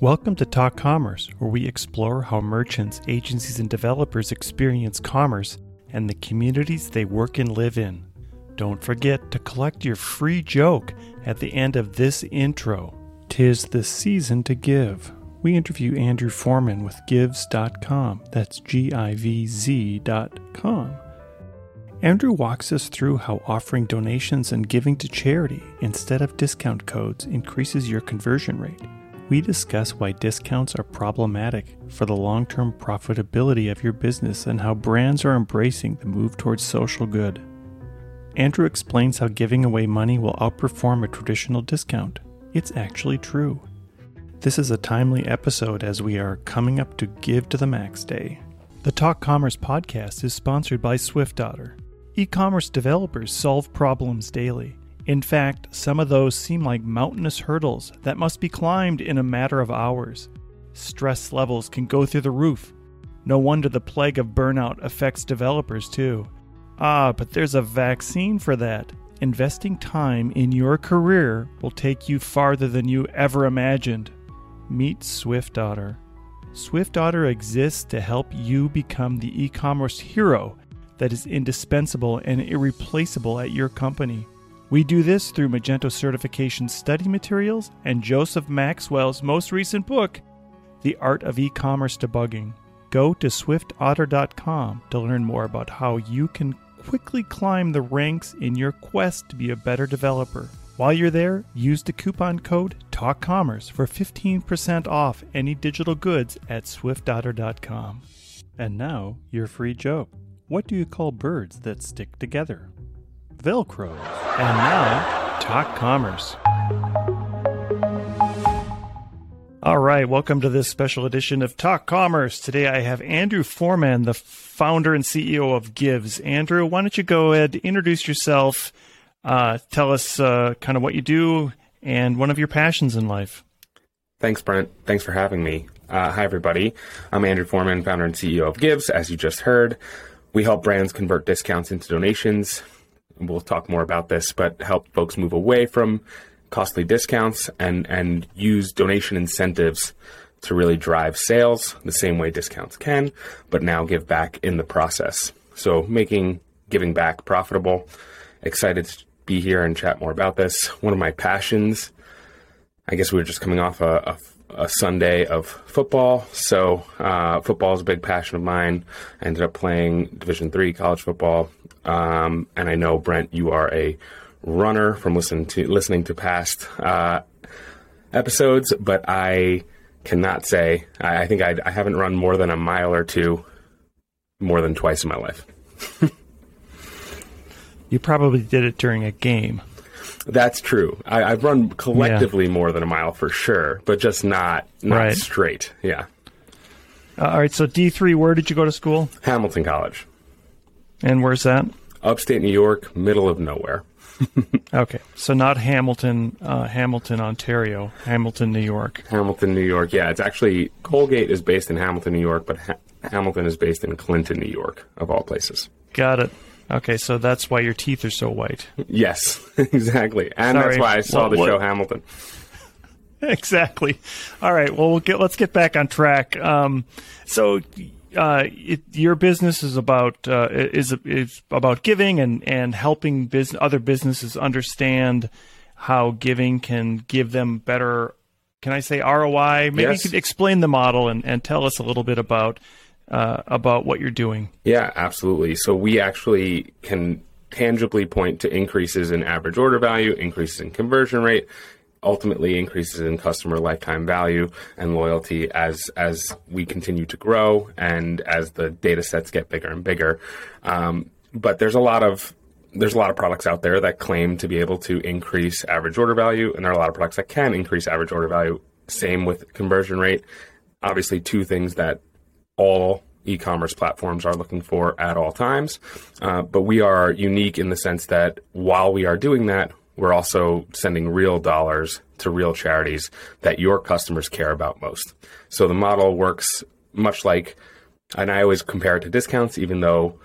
Welcome to Talk Commerce, where we explore how merchants, agencies, and developers experience commerce and the communities they work and live in. Don't forget to collect your free joke at the end of this intro. Tis the season to give. We interview Andrew Forman with Givz.com. That's G I V Z.com. Andrew walks us through how offering donations and giving to charity instead of discount codes increases your conversion rate. We discuss why discounts are problematic for the long term profitability of your business and how brands are embracing the move towards social good. Andrew explains how giving away money will outperform a traditional discount. It's actually true. This is a timely episode as we are coming up to Give to the Max Day. The Talk Commerce podcast is sponsored by Swift SwiftOtter. E commerce developers solve problems daily. In fact, some of those seem like mountainous hurdles that must be climbed in a matter of hours. Stress levels can go through the roof. No wonder the plague of burnout affects developers too. Ah, but there's a vaccine for that. Investing time in your career will take you farther than you ever imagined. Meet SwiftOtter. SwiftOtter exists to help you become the e commerce hero that is indispensable and irreplaceable at your company. We do this through Magento certification study materials and Joseph Maxwell's most recent book, The Art of E-commerce Debugging. Go to swiftotter.com to learn more about how you can quickly climb the ranks in your quest to be a better developer. While you're there, use the coupon code TALKCommerce for 15% off any digital goods at swiftotter.com. And now, your free joke. What do you call birds that stick together? Velcro. And now, Talk Commerce. All right, welcome to this special edition of Talk Commerce. Today I have Andrew Forman, the founder and CEO of Givz. Andrew, why don't you go ahead, introduce yourself, uh, tell us uh, kind of what you do and one of your passions in life. Thanks, Brent. Thanks for having me. Uh, hi, everybody. I'm Andrew Forman, founder and CEO of Givz, as you just heard. We help brands convert discounts into donations. We'll talk more about this, but help folks move away from costly discounts and, and use donation incentives to really drive sales the same way discounts can, but now give back in the process. So making giving back profitable. Excited to be here and chat more about this. One of my passions. I guess we were just coming off a, a, a Sunday of football, so uh, football is a big passion of mine. I ended up playing Division three college football, um, and I know Brent, you are a runner from listening to listening to past uh, episodes, but I cannot say I, I think I'd, I have not run more than a mile or two more than twice in my life. you probably did it during a game. That's true. I, have run collectively yeah. more than a mile for sure, but just not not right. straight. Yeah. Uh, all right. So D three, where did you go to school? Hamilton College. And where's that? Upstate New York, middle of nowhere. okay, so not Hamilton, uh, Hamilton, Ontario, Hamilton, New York. Hamilton, New York. Yeah, it's actually Colgate is based in Hamilton, New York, but ha- Hamilton is based in Clinton, New York, of all places. Got it. Okay, so that's why your teeth are so white. Yes, exactly, and Sorry. that's why I saw well, the what? show Hamilton. exactly. All right. Well, we'll get let's get back on track. Um, so uh, it, your business is about uh, is is about giving and and helping business other businesses understand how giving can give them better. Can I say ROI? Maybe yes. you could explain the model and, and tell us a little bit about uh, about what you're doing. Yeah, absolutely. So we actually can tangibly point to increases in average order value, increases in conversion rate, ultimately increases in customer lifetime value and loyalty as as we continue to grow and as the data sets get bigger and bigger. Um, but there's a lot of there's a lot of products out there that claim to be able to increase average order value, and there are a lot of products that can increase average order value. Same with conversion rate. Obviously, two things that all e-commerce platforms are looking for at all times. Uh, but we are unique in the sense that while we are doing that, we're also sending real dollars to real charities that your customers care about most. So the model works much like, and I always compare it to discounts, even though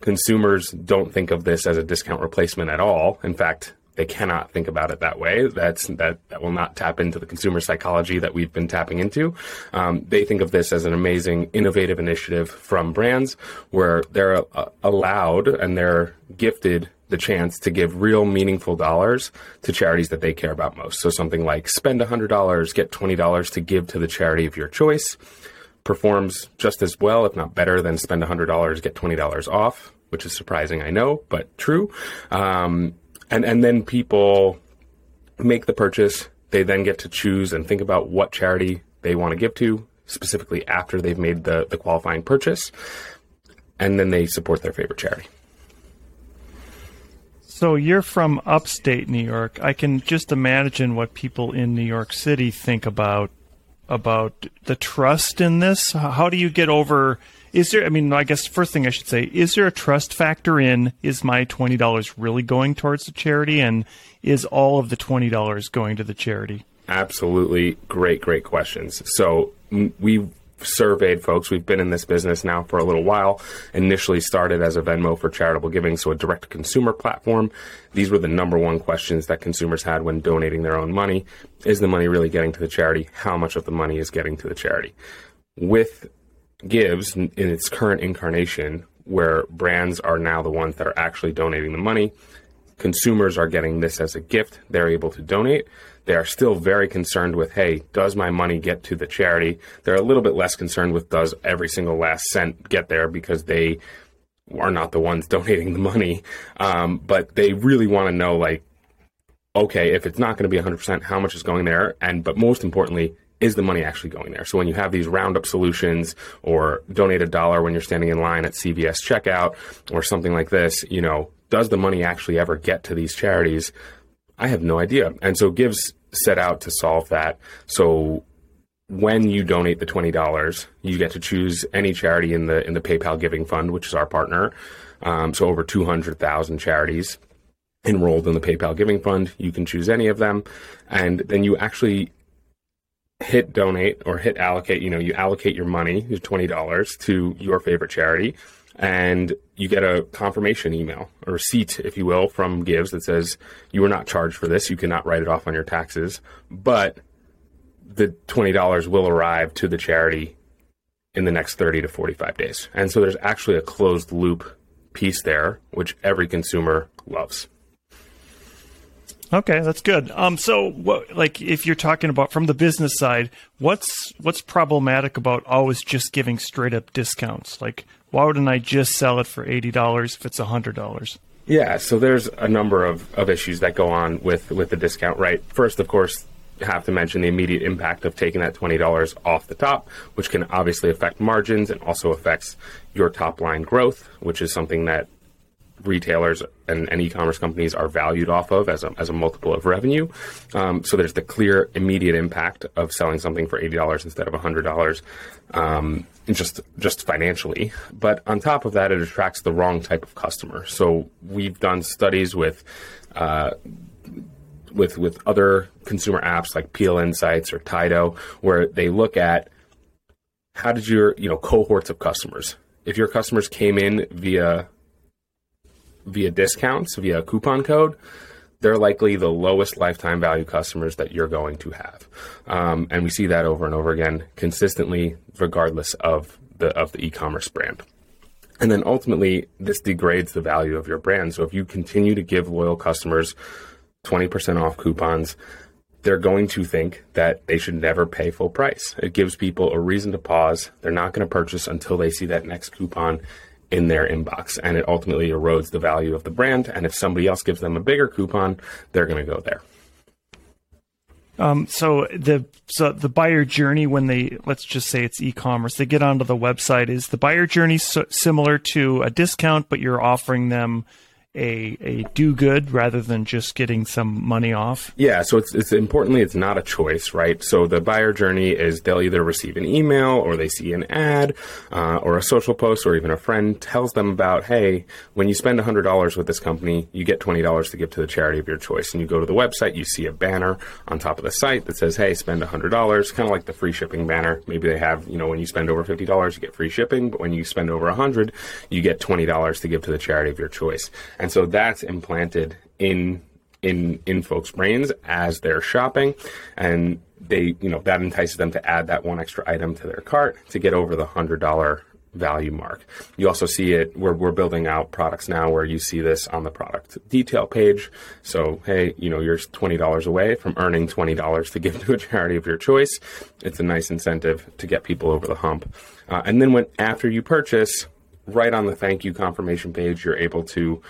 consumers don't think of this as a discount replacement at all. In fact, they cannot think about it that way. That's that that will not tap into the consumer psychology that we've been tapping into. Um, they think of this as an amazing, innovative initiative from brands where they're uh, allowed and they're gifted the chance to give real meaningful dollars to charities that they care about most. So something like spend $100, get $20 to give to the charity of your choice performs just as well, if not better, than spend $100, get $20 off, which is surprising, I know, but true. Um, and, and then people make the purchase. They then get to choose and think about what charity they want to give to, specifically after they've made the, the qualifying purchase. And then they support their favorite charity. So you're from upstate New York. I can just imagine what people in New York City think about about the trust in this. How do you get over? Is there? I mean, I guess first thing I should say is there a trust factor in? Is my twenty dollars really going towards the charity, and is all of the twenty dollars going to the charity? Absolutely, great, great questions. So we surveyed folks. We've been in this business now for a little while. Initially started as a Venmo for charitable giving, so a direct consumer platform. These were the number one questions that consumers had when donating their own money. Is the money really getting to the charity? How much of the money is getting to the charity? With Givz in its current incarnation, where brands are now the ones that are actually donating the money, consumers are getting this as a gift. They're able to donate. They are still very concerned with, hey, does my money get to the charity? They're a little bit less concerned with does every single last cent get there because they are not the ones donating the money. Um, but they really want to know, like, okay, if it's not going to be 100%, how much is going there? And, but most importantly, is the money actually going there? So when you have these roundup solutions or donate a dollar when you're standing in line at CVS checkout or something like this, you know, does the money actually ever get to these charities? I have no idea. And so Givz set out to solve that. So when you donate the twenty dollars, you get to choose any charity in the in the PayPal Giving Fund, which is our partner. Um, so over two hundred thousand charities enrolled in the PayPal Giving Fund. You can choose any of them, and then you actually hit donate or hit allocate. You know, you allocate your money, your twenty dollars, to your favorite charity, and you get a confirmation email, a receipt, if you will, from Givz that says you were not charged for this. You cannot write it off on your taxes, but the $20 will arrive to the charity in the next 30 to 45 days. And so there's actually a closed loop piece there, which every consumer loves. Okay, that's good. Um, so, what, like, if you're talking about from the business side, what's what's problematic about always just giving straight up discounts? Like, why wouldn't I just sell it for eighty dollars if it's hundred dollars? Yeah, so there's a number of, of issues that go on with with the discount, right? First, of course, have to mention the immediate impact of taking that $20 off the top, which can obviously affect margins and also affects your top line growth, which is something that retailers and, and, e-commerce companies are valued off of as a, as a multiple of revenue. Um, so there's the clear immediate impact of selling something for eighty dollars instead of hundred dollars, um, just just financially. But on top of that, it attracts the wrong type of customer. So we've done studies with. Uh, with with other consumer apps like Peel Insights or Tydo, where they look at how did your you know cohorts of customers. If your customers came in via via discounts, via coupon code, they're likely the lowest lifetime value customers that you're going to have. Um, and we see that over and over again consistently, regardless of the of the e-commerce brand. And then ultimately, this degrades the value of your brand. So if you continue to give loyal customers 20% off coupons, they're going to think that they should never pay full price. It gives people a reason to pause. They're not going to purchase until they see that next coupon in their inbox and it ultimately erodes the value of the brand. And if somebody else gives them a bigger coupon, they're going to go there. Um, so the so the buyer journey when they let's just say it's e-commerce, they get onto the website. Is the buyer journey so, similar to a discount, but you're offering them a a do good rather than just getting some money off? Yeah, so it's it's importantly it's not a choice, right? So the buyer journey is they'll either receive an email or they see an ad uh, or a social post or even a friend tells them about, hey, when you spend hundred dollars with this company, you get twenty dollars to give to the charity of your choice. And you go to the website, you see a banner on top of the site that says, hey, spend hundred dollars, kind of like the free shipping banner. Maybe they have, you know, when you spend over fifty dollars, you get free shipping, but when you spend over a hundred, you get twenty dollars to give to the charity of your choice. And so that's implanted in in in folks' brains as they're shopping, and they you know that entices them to add that one extra item to their cart to get over the hundred dollar value mark. You also see it, we're, we're building out products now where you see this on the product detail page. So, hey, you know, you're $20 away from earning $20 to give to a charity of your choice. It's a nice incentive to get people over the hump. Uh, and then when, after you purchase, right on the thank you confirmation page, you're able to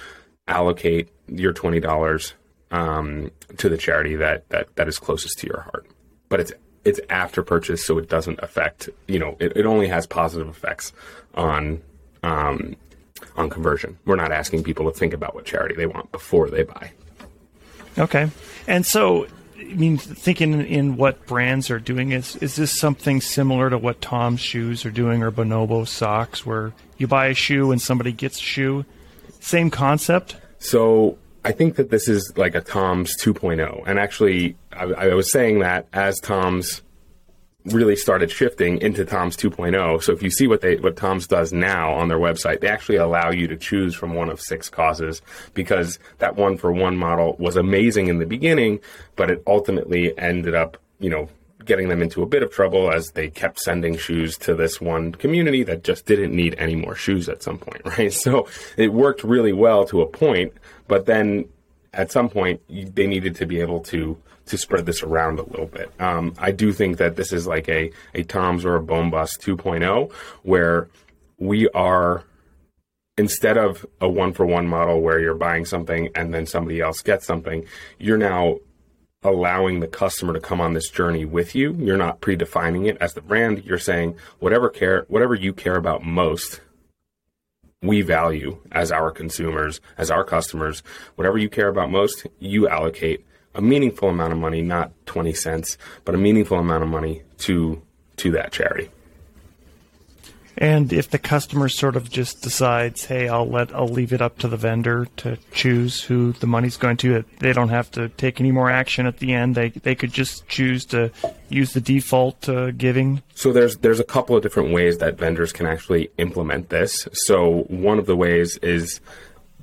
allocate your $20 um, to the charity that, that, that is closest to your heart. But it's it's after purchase, so it doesn't affect. You know, it, it only has positive effects on um, on conversion. We're not asking people to think about what charity they want before they buy. Okay, and so I mean, thinking in what brands are doing is is this something similar to what Tom's shoes are doing or Bombas socks, where you buy a shoe and somebody gets a shoe? Same concept. So I think that this is like a Tom's 2.0. And actually, I, I, was saying that as Tom's really started shifting into Tom's 2.0. So if you see what they what Tom's does now on their website, they actually allow you to choose from one of six causes because that one for one model was amazing in the beginning, but it ultimately ended up, you know, getting them into a bit of trouble as they kept sending shoes to this one community that just didn't need any more shoes at some point, right? So it worked really well to a point, but then at some point they needed to be able to to spread this around a little bit. Um, I do think that this is like a a Tom's or a Bombas 2.0 where we are instead of a one for one model where you're buying something and then somebody else gets something, you're now allowing the customer to come on this journey with you. You're not predefining it as the brand. You're saying whatever care, whatever you care about most, we value as our consumers, as our customers. Whatever you care about most, you allocate a meaningful amount of money, not 20 cents, but a meaningful amount of money to to that charity. And if the customer sort of just decides, "Hey, I'll let I'll leave it up to the vendor to choose who the money's going to," they don't have to take any more action at the end. They they could just choose to use the default uh, giving. So there's there's a couple of different ways that vendors can actually implement this. So one of the ways is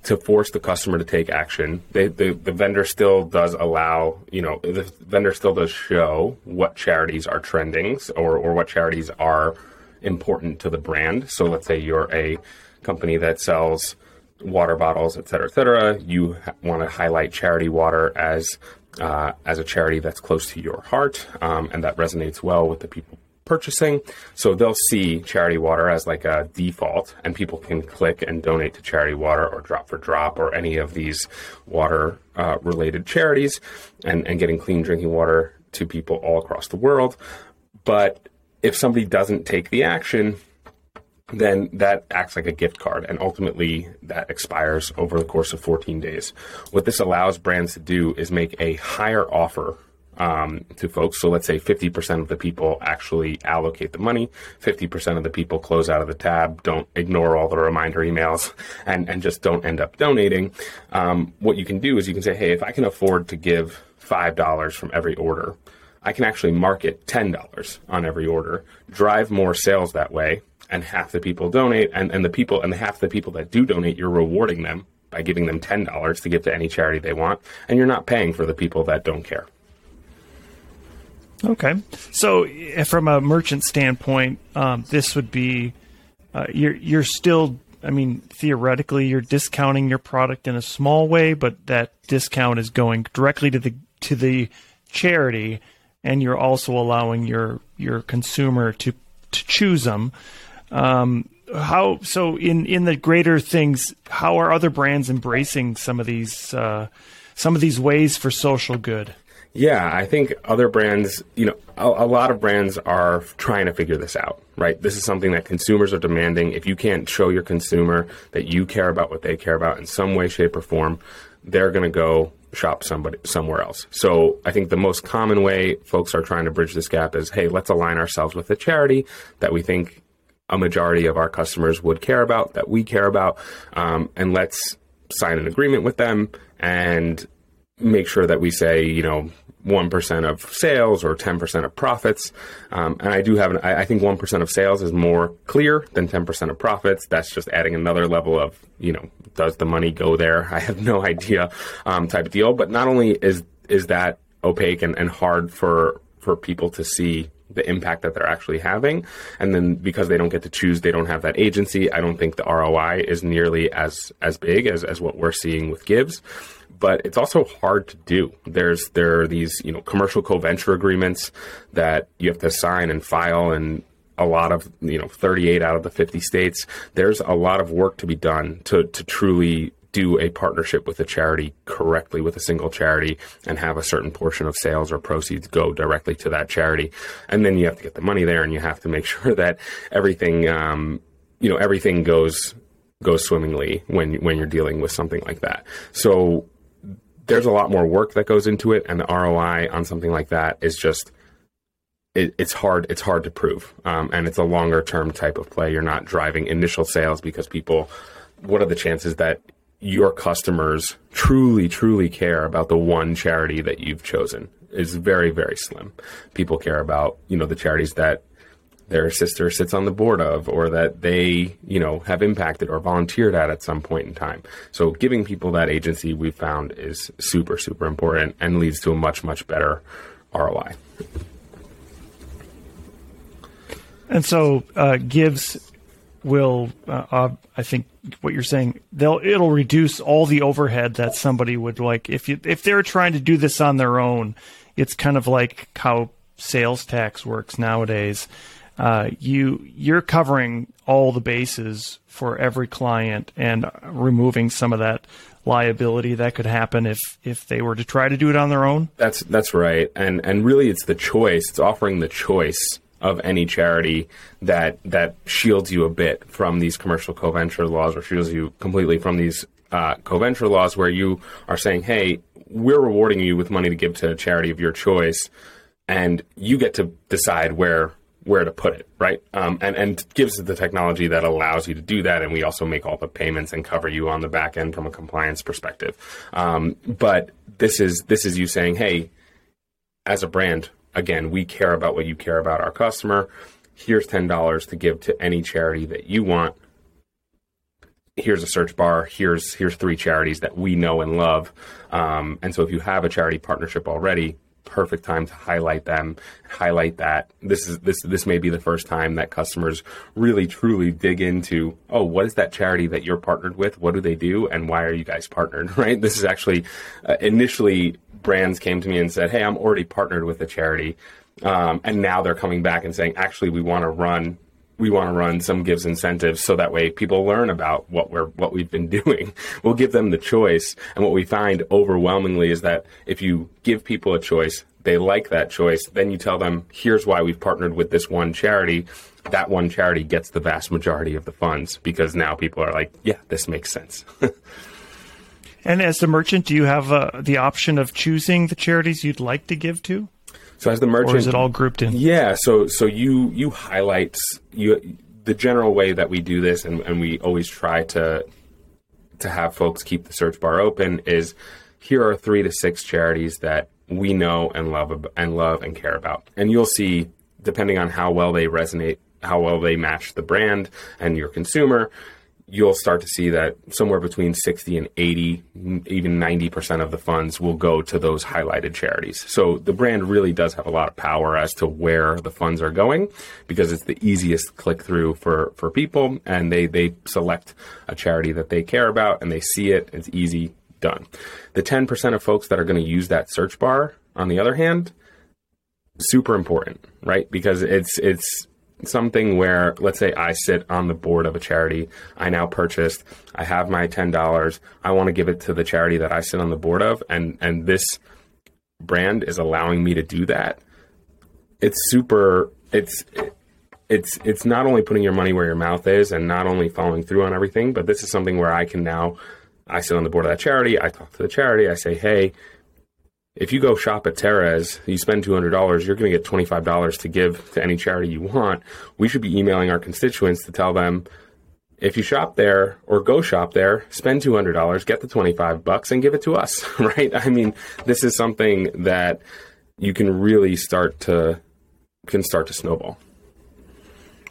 to force the customer to take action. They, the, the vendor still does allow, you know, the vendor still does show what charities are trending or, or what charities are important to the brand. So let's say you're a company that sells water bottles, et cetera, et cetera. You want to highlight charity water as uh, as a charity that's close to your heart, um, and that resonates well with the people purchasing. So they'll see charity water as like a default, and people can click and donate to charity water or drop for drop or any of these water uh, related charities, and and getting clean drinking water to people all across the world. But if somebody doesn't take the action, then that acts like a gift card and ultimately that expires over the course of 14 days. What this allows brands to do is make a higher offer um, to folks. So let's say 50% of the people actually allocate the money, 50% of the people close out of the tab, don't ignore all the reminder emails, and, and just don't end up donating. Um, what you can do is you can say, hey, if I can afford to give $5 from every order, I can actually market $10 on every order, drive more sales that way, and half the people donate, and, and the people and half the people that do donate, you're rewarding them by giving them $10 to give to any charity they want, and you're not paying for the people that don't care. Okay. So, eh, from a merchant standpoint, um, this would be uh, you're you're still. I mean, theoretically, you're discounting your product in a small way, but that discount is going directly to the to the charity and you're also allowing your your consumer to to choose them. Um, how so in in the greater things? How are other brands embracing some of these uh, some of these ways for social good? Yeah, I think other brands, you know, a, a, lot of brands are trying to figure this out, right? This is something that consumers are demanding. If you can't show your consumer that you care about what they care about in some way, shape, or form, they're going to go shop somebody somewhere else. So I think the most common way folks are trying to bridge this gap is, hey, let's align ourselves with a charity that we think a majority of our customers would care about, that we care about, um, and let's sign an agreement with them and make sure that we say, you know, 1% of sales or 10% of profits. Um, and I do have, an, I, I think 1% of sales is more clear than 10% of profits. That's just adding another level of, you know, does the money go there? I have no idea um, type of deal. But not only is, is that opaque and, and hard for, for people to see the impact that they're actually having. And then because they don't get to choose, they don't have that agency. I don't think the ROI is nearly as as big as, as what we're seeing with Givz. But it's also hard to do. There's there are these, you know, commercial co-venture agreements that you have to sign and file and a lot of you know 38 out of the 50 states there's a lot of work to be done to to truly do a partnership with a charity correctly with a single charity and have a certain portion of sales or proceeds go directly to that charity. And then you have to get the money there and you have to make sure that everything, um, you know, everything goes, goes swimmingly when, when you're dealing with something like that. So there's a lot more work that goes into it and the ROI on something like that is just, it, it's hard. It's hard to prove, um, and it's a longer term type of play. You're not driving initial sales because people. What are the chances that your customers truly, truly care about the one charity that you've chosen is very, very slim. People care about, you know, the charities that their sister sits on the board of or that they, you know, have impacted or volunteered at at some point in time. So giving people that agency we found is super, super important and leads to a much, much better ROI. And so uh, Givz will uh, uh, I think what you're saying they'll it'll reduce all the overhead that somebody would like. If you if they're trying to do this on their own it's kind of like how sales tax works nowadays. Uh, you you're covering all the bases for every client and removing some of that liability that could happen if if they were to try to do it on their own. That's that's right. And and really it's the choice. It's offering the choice of any charity that that shields you a bit from these commercial co-venture laws or shields you completely from these uh, co-venture laws where you are saying, hey, we're rewarding you with money to give to a charity of your choice, and you get to decide where where to put it, right? Um, and and Givz the technology that allows you to do that, and we also make all the payments and cover you on the back end from a compliance perspective. Um, but this is this is you saying, hey, as a brand, again, we care about what you care about our customer. Here's $10 to give to any charity that you want. Here's a search bar. Here's here's three charities that we know and love. Um, and so, if you have a charity partnership already, perfect time to highlight them, highlight that this is this this may be the first time that customers really truly dig into oh what is that charity that you're partnered with? What do they do, and why are you guys partnered? Right? This is actually uh, initially brands came to me and said, "Hey, I'm already partnered with a charity," um, and now they're coming back and saying, "Actually, we want to run." We want to run some Givz incentives so that way people learn about what we're what we've been doing. We'll give them the choice, and what we find overwhelmingly is that if you give people a choice, they like that choice. Then you tell them, "Here's why we've partnered with this one charity." That one charity gets the vast majority of the funds because now people are like, "Yeah, this makes sense." And as the merchant, do you have uh, the option of choosing the charities you'd like to give to? So as the merchant, or is it all grouped in? Yeah. So so you you highlight you the general way that we do this, and, and we always try to to have folks keep the search bar open. Is here are three to six charities that we know and love and love and care about, and you'll see depending on how well they resonate, how well they match the brand and your consumer you'll start to see that somewhere between 60 and 80, even 90% of the funds will go to those highlighted charities. So the brand really does have a lot of power as to where the funds are going because it's the easiest click through for, for people and they, they select a charity that they care about and they see it. It's easy done. The 10% of folks that are going to use that search bar, on the other hand, super important, right? Because it's, it's, something where, let's say I sit on the board of a charity, I now purchased, I have my $10, I want to give it to the charity that I sit on the board of, and, and this brand is allowing me to do that. It's super, it's, it's, it's not only putting your money where your mouth is and not only following through on everything, but this is something where I can now, I sit on the board of that charity, I talk to the charity, I say, hey, if you go shop at Terez, you spend $200, you're going to get $25 to give to any charity you want. We should be emailing our constituents to tell them if you shop there or go shop there, spend $200, get the 25 bucks and give it to us, right? I mean, this is something that you can really start to can start to snowball.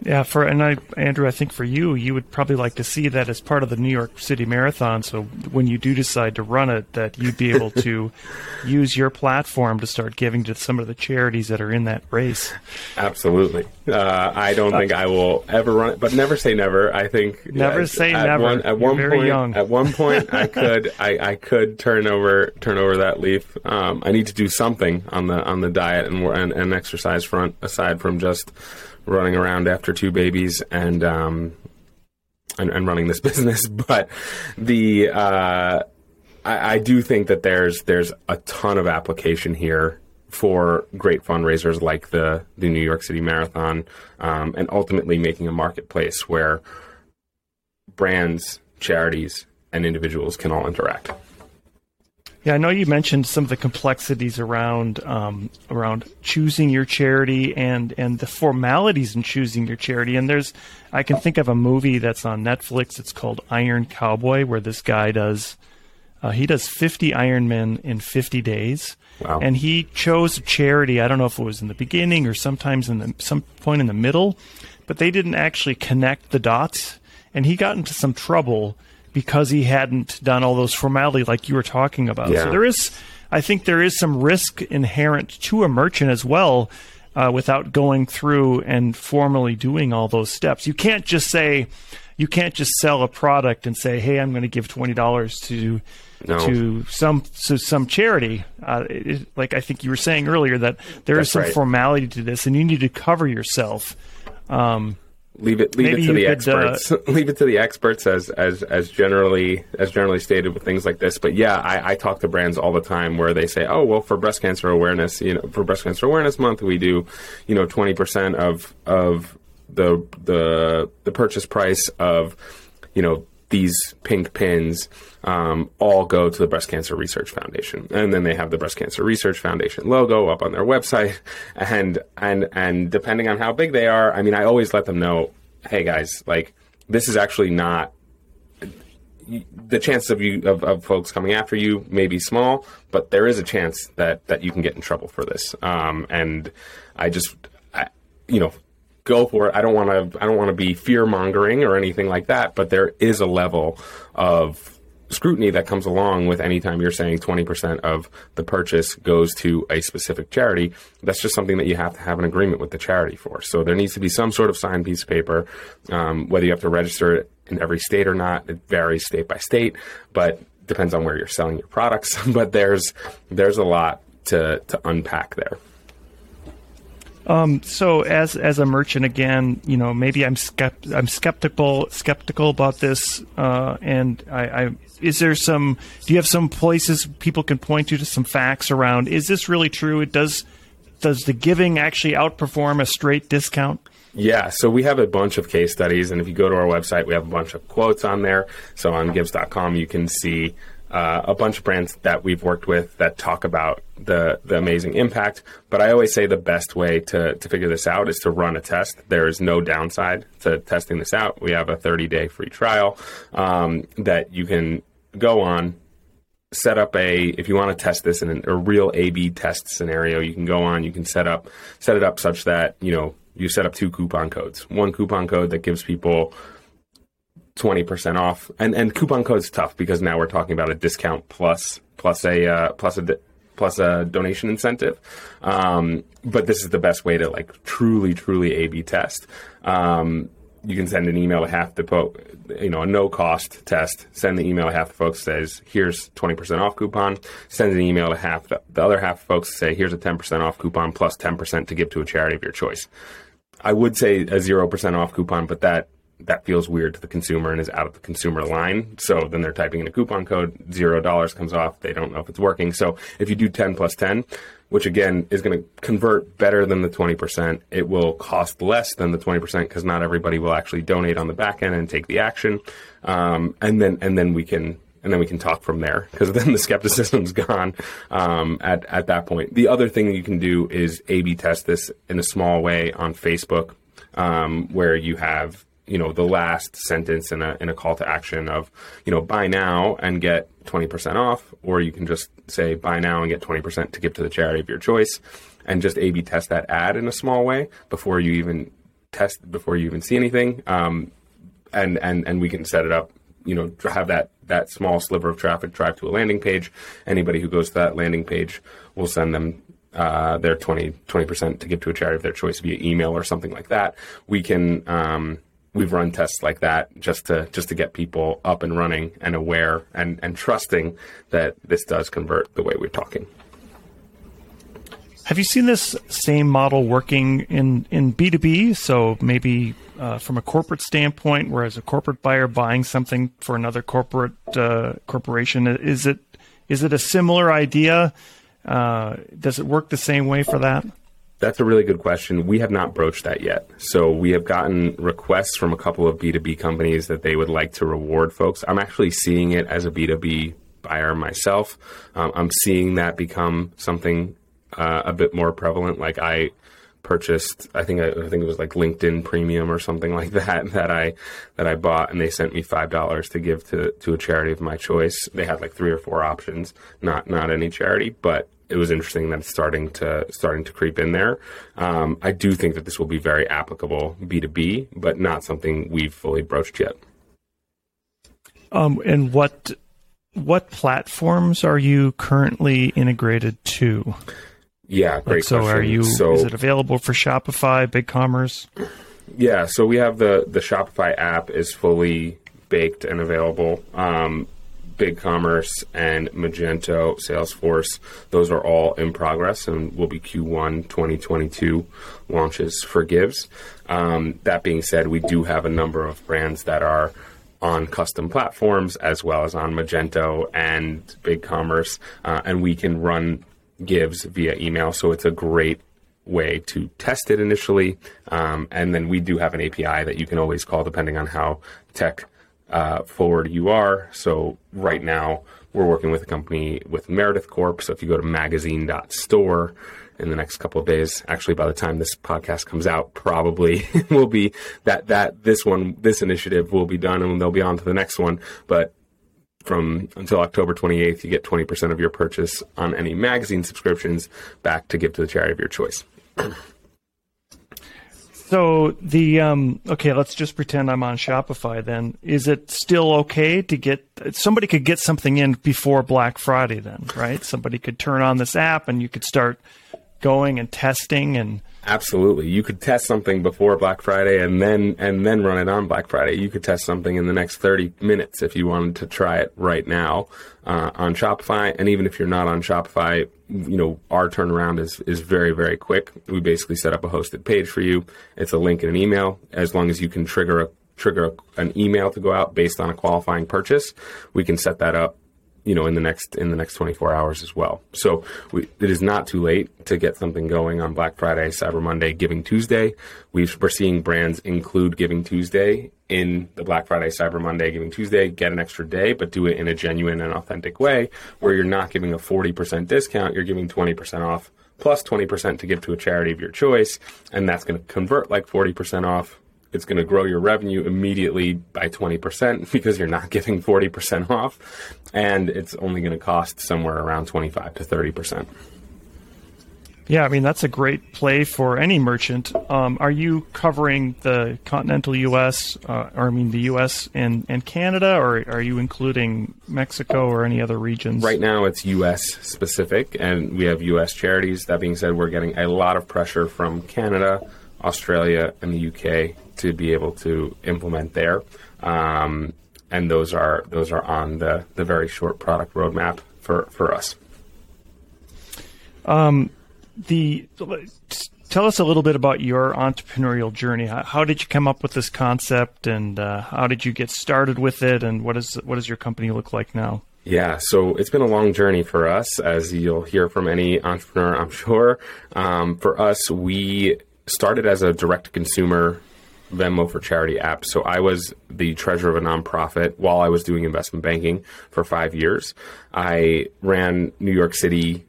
Yeah, for and I, Andrew, I think for you, you would probably like to see that as part of the New York City Marathon. So when you do decide to run it, that you'd be able to use your platform to start giving to some of the charities that are in that race. Absolutely. Uh, I don't think I will ever run it, but never say never. I think never uh, say at never. One, at You're one very point, young. at one point, I could, I, I could turn over, turn over that leaf. Um, I need to do something on the on the diet and and, and exercise front aside from just running around after two babies and um, and, and running this business. But the uh, I, I do think that there's there's a ton of application here for great fundraisers like the the New York City Marathon, um, and ultimately making a marketplace where brands, charities, and individuals can all interact. Yeah, I know you mentioned some of the complexities around um, around choosing your charity and and the formalities in choosing your charity. And there's, I can think of a movie that's on Netflix. It's called Iron Cowboy, where this guy does uh, he does 50 Ironmen in 50 days. Wow. And he chose a charity. I don't know if it was in the beginning or sometimes in the, some point in the middle, but they didn't actually connect the dots. And he got into some trouble because he hadn't done all those formality like you were talking about. Yeah. So there is, I think there is some risk inherent to a merchant as well. Uh, without going through and formally doing all those steps, you can't just say, you can't just sell a product and say, "Hey, I'm going to give twenty dollars to No. to some to some charity." Uh, it, like I think you were saying earlier, that there is That's some right. formality to this, and you need to cover yourself. Leave it leave Maybe it to the could, uh, experts. leave it to the experts as as as generally as generally stated with things like this. But yeah, I, I talk to brands all the time where they say, "Oh, well, for breast cancer awareness, you know, for breast cancer awareness month, we do, you know, twenty percent of of the the the purchase price of, you know." These pink pins um, all go to the Breast Cancer Research Foundation, and then they have the Breast Cancer Research Foundation logo up on their website. And and and depending on how big they are, I mean, I always let them know, hey guys, like this is actually not the chances of you of, of folks coming after you may be small, but there is a chance that that you can get in trouble for this. Um, and I just, I, you know, go for it. I don't want to. I don't want to be fear mongering or anything like that. But there is a level of scrutiny that comes along with any time you're saying 20% of the purchase goes to a specific charity. That's just something that you have to have an agreement with the charity for. So there needs to be some sort of signed piece of paper, um, whether you have to register it in every state or not. It varies state by state, but depends on where you're selling your products. but there's there's a lot to to unpack there. So as as a merchant again, you know, maybe I'm skept- I'm skeptical skeptical about this. Uh, and I, I is there some? Do you have some places people can point to to some facts around? Is this really true? It does. Does the giving actually outperform a straight discount? Yeah, so we have a bunch of case studies, and if you go to our website, we have a bunch of quotes on there. So on Givz.com, you can see uh, a bunch of brands that we've worked with that talk about the the amazing impact. But I always say the best way to to figure this out is to run a test. There is no downside to testing this out. We have a 30 day free trial um, that you can go on set up a if you want to test this in an, a real A/B test scenario, you can go on. You can set up set it up such that you know you set up two coupon codes. One coupon code that gives people twenty percent off, and and coupon code's tough because now we're talking about a discount plus plus a uh, plus a di- plus a donation incentive. Um, but this is the best way to like truly truly A/B test. Um, you can send an email to half the po- you know a no cost test. Send the email to half the folks says here's twenty percent off coupon. Send an email to half the, the other half folks say here's a ten percent off coupon plus plus ten percent to give to a charity of your choice. I would say a zero percent off coupon, but that that feels weird to the consumer and is out of the consumer line. So then they're typing in a coupon code, zero dollars comes off. They don't know if it's working. So if you do ten plus ten, which again is going to convert better than the twenty percent, it will cost less than the twenty percent because not everybody will actually donate on the back end and take the action. Um, and then and then we can and then we can talk from there because then the skepticism's gone um, at at that point. The other thing you can do is A/B test this in a small way on Facebook, um, where you have you know the last sentence in a in a call to action of you know buy now and get 20% off or you can just say buy now and get 20% to give to the charity of your choice and just A B test that ad in a small way before you even test before you even see anything um, and and and we can set it up you know have that that small sliver of traffic drive to a landing page anybody who goes to that landing page will send them uh, their 20 percent to give to a charity of their choice via email or something like that. We can um, we've run tests like that just to just to get people up and running and aware and and trusting that this does convert the way we're talking. Have you seen this same model working in in B two B? So maybe uh, from a corporate standpoint, whereas a corporate buyer buying something for another corporate uh, corporation, is it is it a similar idea? Uh, does it work the same way for that? That's a really good question. We have not broached that yet. So we have gotten requests from a couple of B2B companies that they would like to reward folks. I'm actually seeing it as a B2B buyer myself. Um, I'm seeing that become something uh, a bit more prevalent. Like I purchased, I think I, I, think it was like LinkedIn Premium or something like that that I that I bought, and they sent me five dollars to give to to a charity of my choice. They had like three or four options, not not any charity, but it was interesting that it's starting to starting to creep in there. Um, I do think that this will be very applicable B two B, but not something we've fully broached yet. Um, and what what platforms are you currently integrated to? Yeah, great. Like, so, question. are you? So, is it available for Shopify, BigCommerce? Yeah, so we have the the Shopify app is fully baked and available. Um, BigCommerce and Magento, Salesforce, those are all in progress and will be Q1 2022 launches for Givz. Um, that being said, we do have a number of brands that are on custom platforms as well as on Magento and BigCommerce, uh, and we can run Givz via email. So it's a great way to test it initially. Um, and then we do have an API that you can always call depending on how tech uh, forward you are. So right now we're working with a company with Meredith Corp. So if you go to magazine.store in the next couple of days, actually by the time this podcast comes out, probably will be that that this one this initiative will be done and they'll be on to the next one. But from until October 28th, you get 20% of your purchase on any magazine subscriptions back to give to the charity of your choice. So the um, okay, let's just pretend I'm on Shopify. Then is it still okay to get somebody could get something in before Black Friday? Then right, somebody could turn on this app and you could start going and testing and Absolutely. You could test something before Black Friday and then and then run it on Black Friday. You could test something in the next 30 minutes if you wanted to try it right now uh, on Shopify. And even if you're not on Shopify, you know, our turnaround is is very very quick. We basically set up a hosted page for you. It's a link and an email. As long as you can trigger a trigger a, an email to go out based on a qualifying purchase, we can set that up you know in the next in the next 24 hours as well. So we, it is not too late to get something going on Black Friday, Cyber Monday, Giving Tuesday. we are seeing brands include Giving Tuesday in the Black Friday, Cyber Monday, Giving Tuesday. Get an extra day, but do it in a genuine and authentic way, where you're not giving a 40% discount. You're giving 20% off plus 20% to give to a charity of your choice, and that's going to convert like 40% off it's going to grow your revenue immediately by 20% because you're not giving 40% off. And it's only going to cost somewhere around 25 to 30%. Yeah, I mean, that's a great play for any merchant. Um, are you covering the continental U.S., uh, or I mean, the U.S. and, and Canada, or are you including Mexico or any other regions? Right now, it's U.S. specific, and we have U.S. charities. That being said, we're getting a lot of pressure from Canada, Australia, and the U.K to be able to implement there. Um, and those are those are on the, the very short product roadmap for, for us. Um, the tell us a little bit about your entrepreneurial journey. How, how did you come up with this concept, and uh, how did you get started with it, and what is what does your company look like now? Yeah, so it's been a long journey for us, as you'll hear from any entrepreneur, I'm sure. Um, for us, we started as a direct consumer Venmo for Charity app. So I was the treasurer of a nonprofit while I was doing investment banking for five years. I ran New York City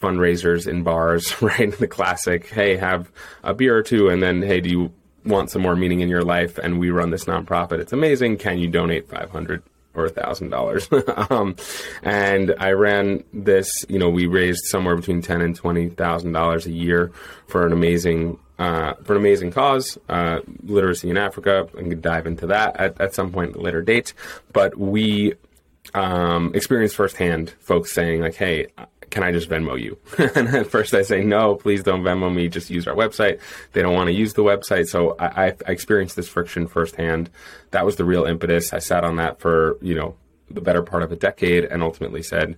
fundraisers in bars, right? The classic, hey, have a beer or two, and then, hey, do you want some more meaning in your life and we run this nonprofit. It's amazing. Can you donate 500 or thousand dollars. Um, and I ran this, you know, we raised somewhere between ten and twenty thousand dollars a year for an amazing uh, for an amazing cause, uh, literacy in Africa. I can dive into that at, at some point later date. But we um, experienced firsthand folks saying like, "Hey, can I just Venmo you?" and at first I say, "No, please don't Venmo me. Just use our website." They don't want to use the website, so I, I, I experienced this friction firsthand. That was the real impetus. I sat on that for you know the better part of a decade, and ultimately said,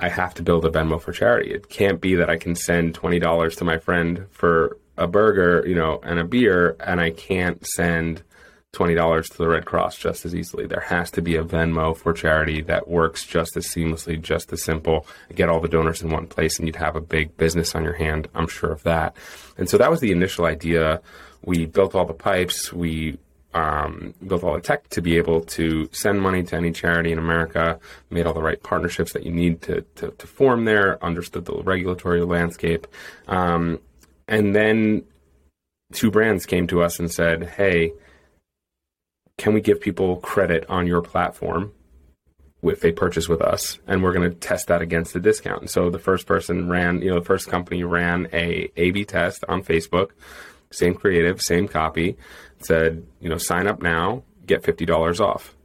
I have to build a Venmo for charity. It can't be that I can send twenty dollars to my friend for a burger, you know, and a beer, and I can't send twenty dollars to the Red Cross just as easily. There has to be a Venmo for charity that works just as seamlessly, just as simple. Get all the donors in one place, and you'd have a big business on your hand. I'm sure of that. And so that was the initial idea. We built all the pipes. We um, built all the tech to be able to send money to any charity in America, made all the right partnerships that you need to, to, to form there, understood the regulatory landscape. Um, and then two brands came to us and said, hey, can we give people credit on your platform if they purchase with us? And we're going to test that against the discount. So the first person ran you know the first company ran a a b test on facebook. Same creative same copy said, you know, sign up now, get $50 off.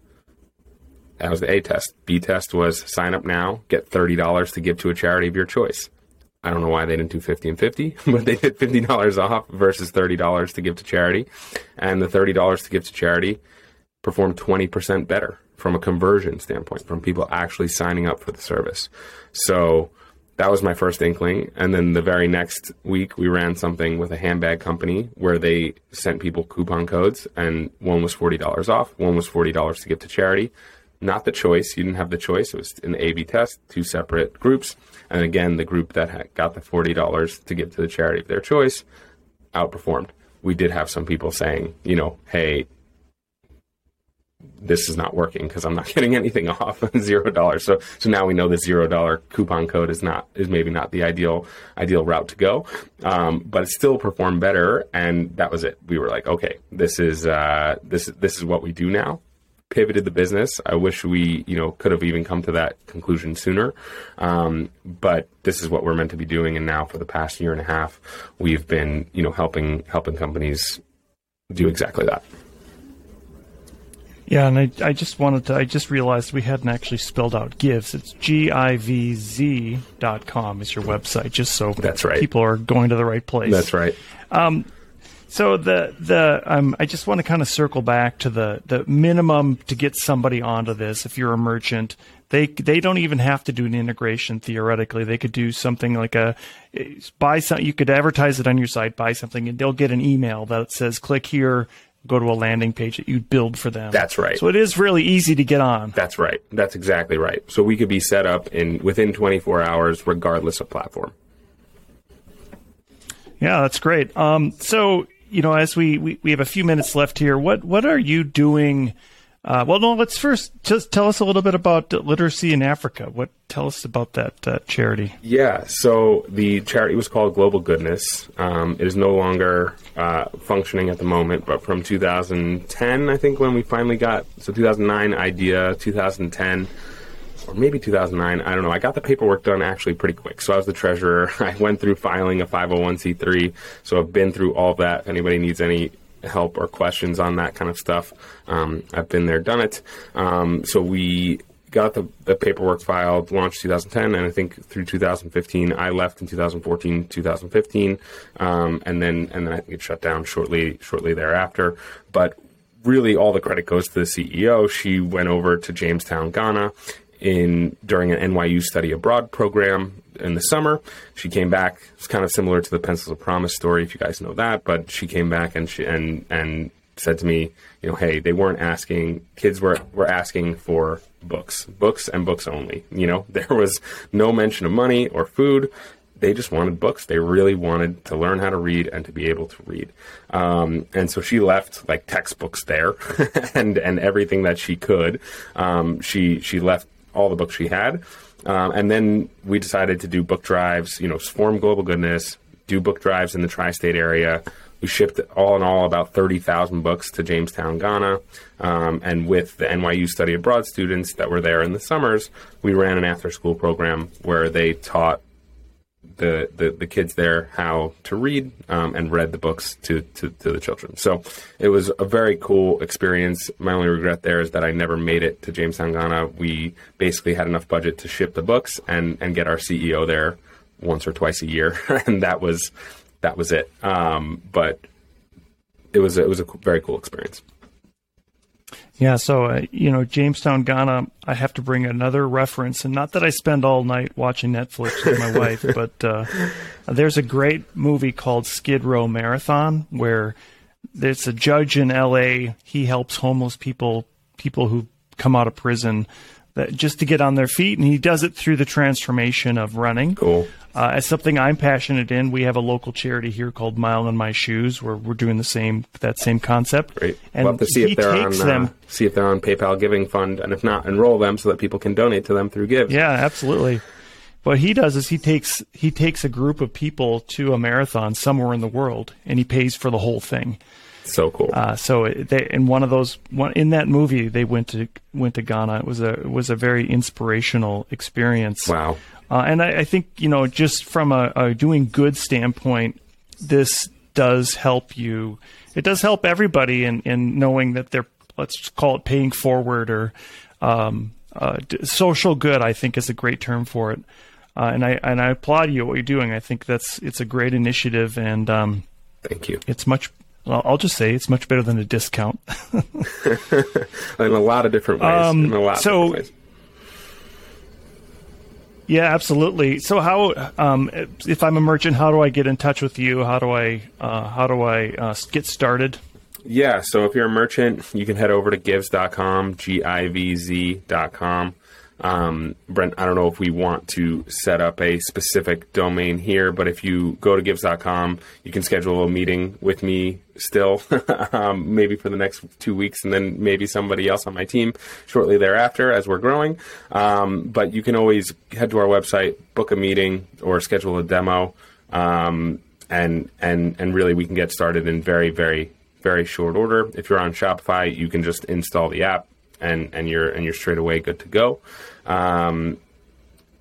That was the A test. B test was sign up now, get $30 to give to a charity of your choice. I don't know why they didn't do 50 and 50, but they did $50 off versus $30 to give to charity. And the $30 to give to charity performed 20% better from a conversion standpoint, from people actually signing up for the service. So that was my first inkling. And then the very next week, we ran something with a handbag company where they sent people coupon codes, and one was $40 off, one was $40 to give to charity. Not the choice. You didn't have the choice. It was an A B test, two separate groups. And again, the group that got the $40 to give to the charity of their choice outperformed. We did have some people saying, you know, hey, this is not working because I'm not getting anything off zero dollars. So so now we know the zero dollar coupon code is not is maybe not the ideal ideal route to go, um, but it still performed better, and that was it. We were like, okay, this is uh, this this is what we do now. Pivoted the business. I wish we you know could have even come to that conclusion sooner, um, but this is what we're meant to be doing. And now for the past year and a half, we've been you know helping helping companies do exactly that. Yeah, and I, I just wanted to, I just realized we hadn't actually spelled out Givz. It's G-I-V-Z dot com is your website, just so That's right. people are going to the right place. That's right. Um, so the the um, I just want to kind of circle back to the the minimum to get somebody onto this. If you're a merchant, they they don't even have to do an integration theoretically. They could do something like a buy some. You could advertise it on your site, buy something, and they'll get an email that says click here go to a landing page that you build for them. That's right. So it is really easy to get on. That's right. That's exactly right. So we could be set up in within 24 hours, regardless of platform. Yeah, that's great. Um, so you know, as we, we, we have a few minutes left here, what what are you doing? Uh, well, no. Let's first just tell us a little bit about literacy in Africa. What tell us about that uh, charity? Yeah. So the charity was called Global Goodness. Um, it is no longer uh, functioning at the moment, but from 2010, I think, when we finally got so 2009 idea, 2010 or maybe 2009. I don't know. I got the paperwork done actually pretty quick. So I was the treasurer. I went through filing a 501c3. So I've been through all that. If anybody needs any help or questions on that kind of stuff, um, I've been there, done it. Um, so we got the, the paperwork filed, launched 2010, and I think through 2015, I left in 2014, 2015, um, and then and then I think it shut down shortly shortly thereafter. But really, all the credit goes to the CEO. She went over to Jamestown, Ghana, in during an NYU study abroad program in the summer. She came back. It's kind of similar to the Pencils of Promise story, if you guys know that. But she came back and she and and said to me, you know, hey, they weren't asking kids were were asking for books, books and books only. You know, there was no mention of money or food. They just wanted books. They really wanted to learn how to read and to be able to read. Um, and so she left like textbooks there and and everything that she could. Um, she she left all the books she had. Um, and then we decided to do book drives, you know, form global goodness, do book drives in the tri state area. we shipped all in all about 30,000 books to Jamestown, Ghana. Um, and with the NYU study abroad students that were there in the summers, we ran an after school program where they taught the, the, the kids there how to read um, and read the books to, to, to, the children. So it was a very cool experience. My only regret there is that I never made it to Jamestown, Ghana. We basically had enough budget to ship the books and, and get our CEO there once or twice a year, and that was that was it. Um, but it was it was a very cool experience. Yeah, so uh, you know, Jamestown, Ghana. I have to bring another reference, and not that I spend all night watching Netflix with my wife, but uh, there's a great movie called Skid Row Marathon where there's a judge in L.A. He helps homeless people, people who come out of prison, that just to get on their feet, and he does it through the transformation of running. Cool. Uh, as something I'm passionate in, we have a local charity here called Mile in My Shoes, where we're doing the same that same concept. Great. And we'll have to see if they're on them, uh, see if they're on PayPal Giving Fund, and if not, enroll them so that people can donate to them through Givz. Yeah, absolutely. What he does is he takes he takes a group of people to a marathon somewhere in the world, and he pays for the whole thing. So cool. Uh, so they, in one of those one, in that movie, they went to went to Ghana. It was a it was a very inspirational experience. Wow. Uh, and I, I, think you know, just from a, a, doing good standpoint, this does help you. It does help everybody in, in knowing that they're let's call it paying forward or um, uh, social good. I think is a great term for it. Uh, and I and I applaud you what you're doing. I think that's it's a great initiative, and um, thank you. It's much. I'll just say it's much better than a discount. in a lot of different ways. Um, in a lot so, of different ways yeah, absolutely. So, how um, if I'm a merchant, how do I get in touch with you? How do I uh, how do I uh, get started? Yeah, so if you're a merchant, you can head over to givz.com, G I V Z.com. Um, Brent, I don't know if we want to set up a specific domain here, but if you go to givz.com, you can schedule a meeting with me still, um, maybe for the next two weeks, and then maybe somebody else on my team shortly thereafter as we're growing. Um, but you can always head to our website, book a meeting, or schedule a demo, um, and and and really we can get started in very very very short order. If you're on Shopify, you can just install the app and and you're and you're straight away good to go. Um,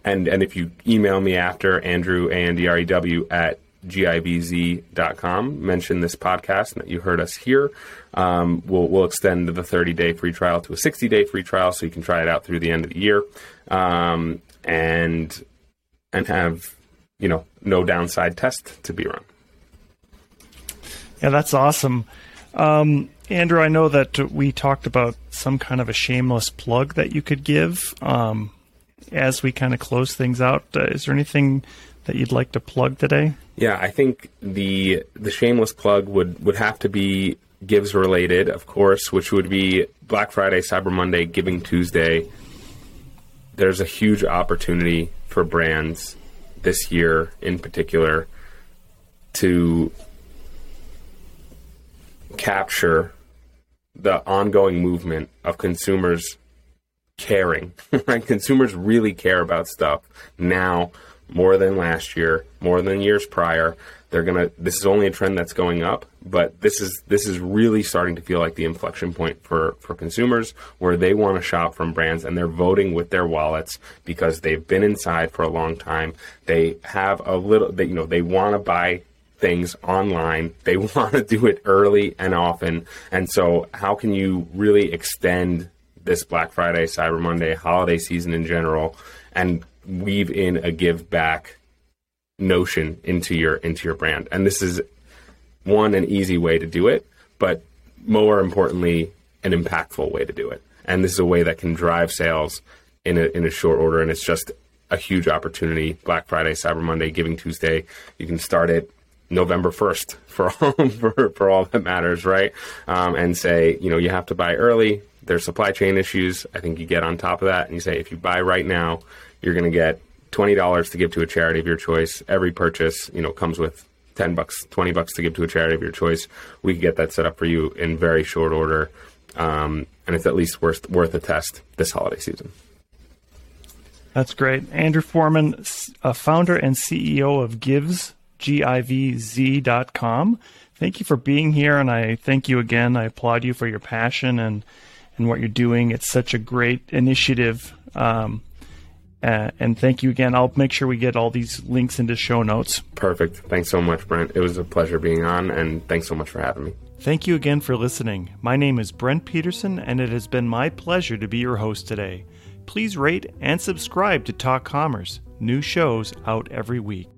and and if you email me after Andrew A N D R E W at givz.com, mention this podcast and that you heard us here. Um, we'll, we'll extend the 30 day free trial to a 60 day free trial so you can try it out through the end of the year um, and and have you know no downside test to be run. Yeah, that's awesome. Um, Andrew, I know that we talked about some kind of a shameless plug that you could give um, as we kind of close things out. Uh, is there anything that you'd like to plug today? Yeah, I think the the shameless plug would would have to be Givz related, of course, which would be Black Friday, Cyber Monday, Giving Tuesday. There's a huge opportunity for brands this year in particular to capture the ongoing movement of consumers caring. right? Consumers really care about stuff now more than last year, more than years prior. They're gonna. This is only a trend that's going up, but this is this is really starting to feel like the inflection point for for consumers, where they want to shop from brands and they're voting with their wallets because they've been inside for a long time. They have a little. They, you know, they want to buy things online. They want to do it early and often. And so, how can you really extend this Black Friday, Cyber Monday, holiday season in general, and weave in a give back notion into your into your brand? And this is one an easy way to do it, but more importantly, an impactful way to do it. And this is a way that can drive sales in a in a short order. And it's just a huge opportunity. Black Friday, Cyber Monday, Giving Tuesday. You can start it November 1st for all, for, for all that matters, right? Um, and say, you know, you have to buy early. There's supply chain issues. I think you get on top of that and you say, if you buy right now, you're going to get $20 to give to a charity of your choice. Every purchase, you know, comes with 10 bucks, 20 bucks to give to a charity of your choice. We can get that set up for you in very short order. Um, and it's at least worth, worth a test this holiday season. That's great. Andrew Forman, a founder and CEO of Givz, G-I-V-Z.com. thank you for being here, and I thank you again. I applaud you for your passion and and what you're doing. It's such a great initiative. Um, uh, and thank you again. I'll make sure we get all these links into show notes. Perfect. Thanks so much, Brent. It was a pleasure being on, and thanks so much for having me. Thank you again for listening. My name is Brent Peterson, and it has been my pleasure to be your host today. Please rate and subscribe to Talk Commerce. New shows out every week.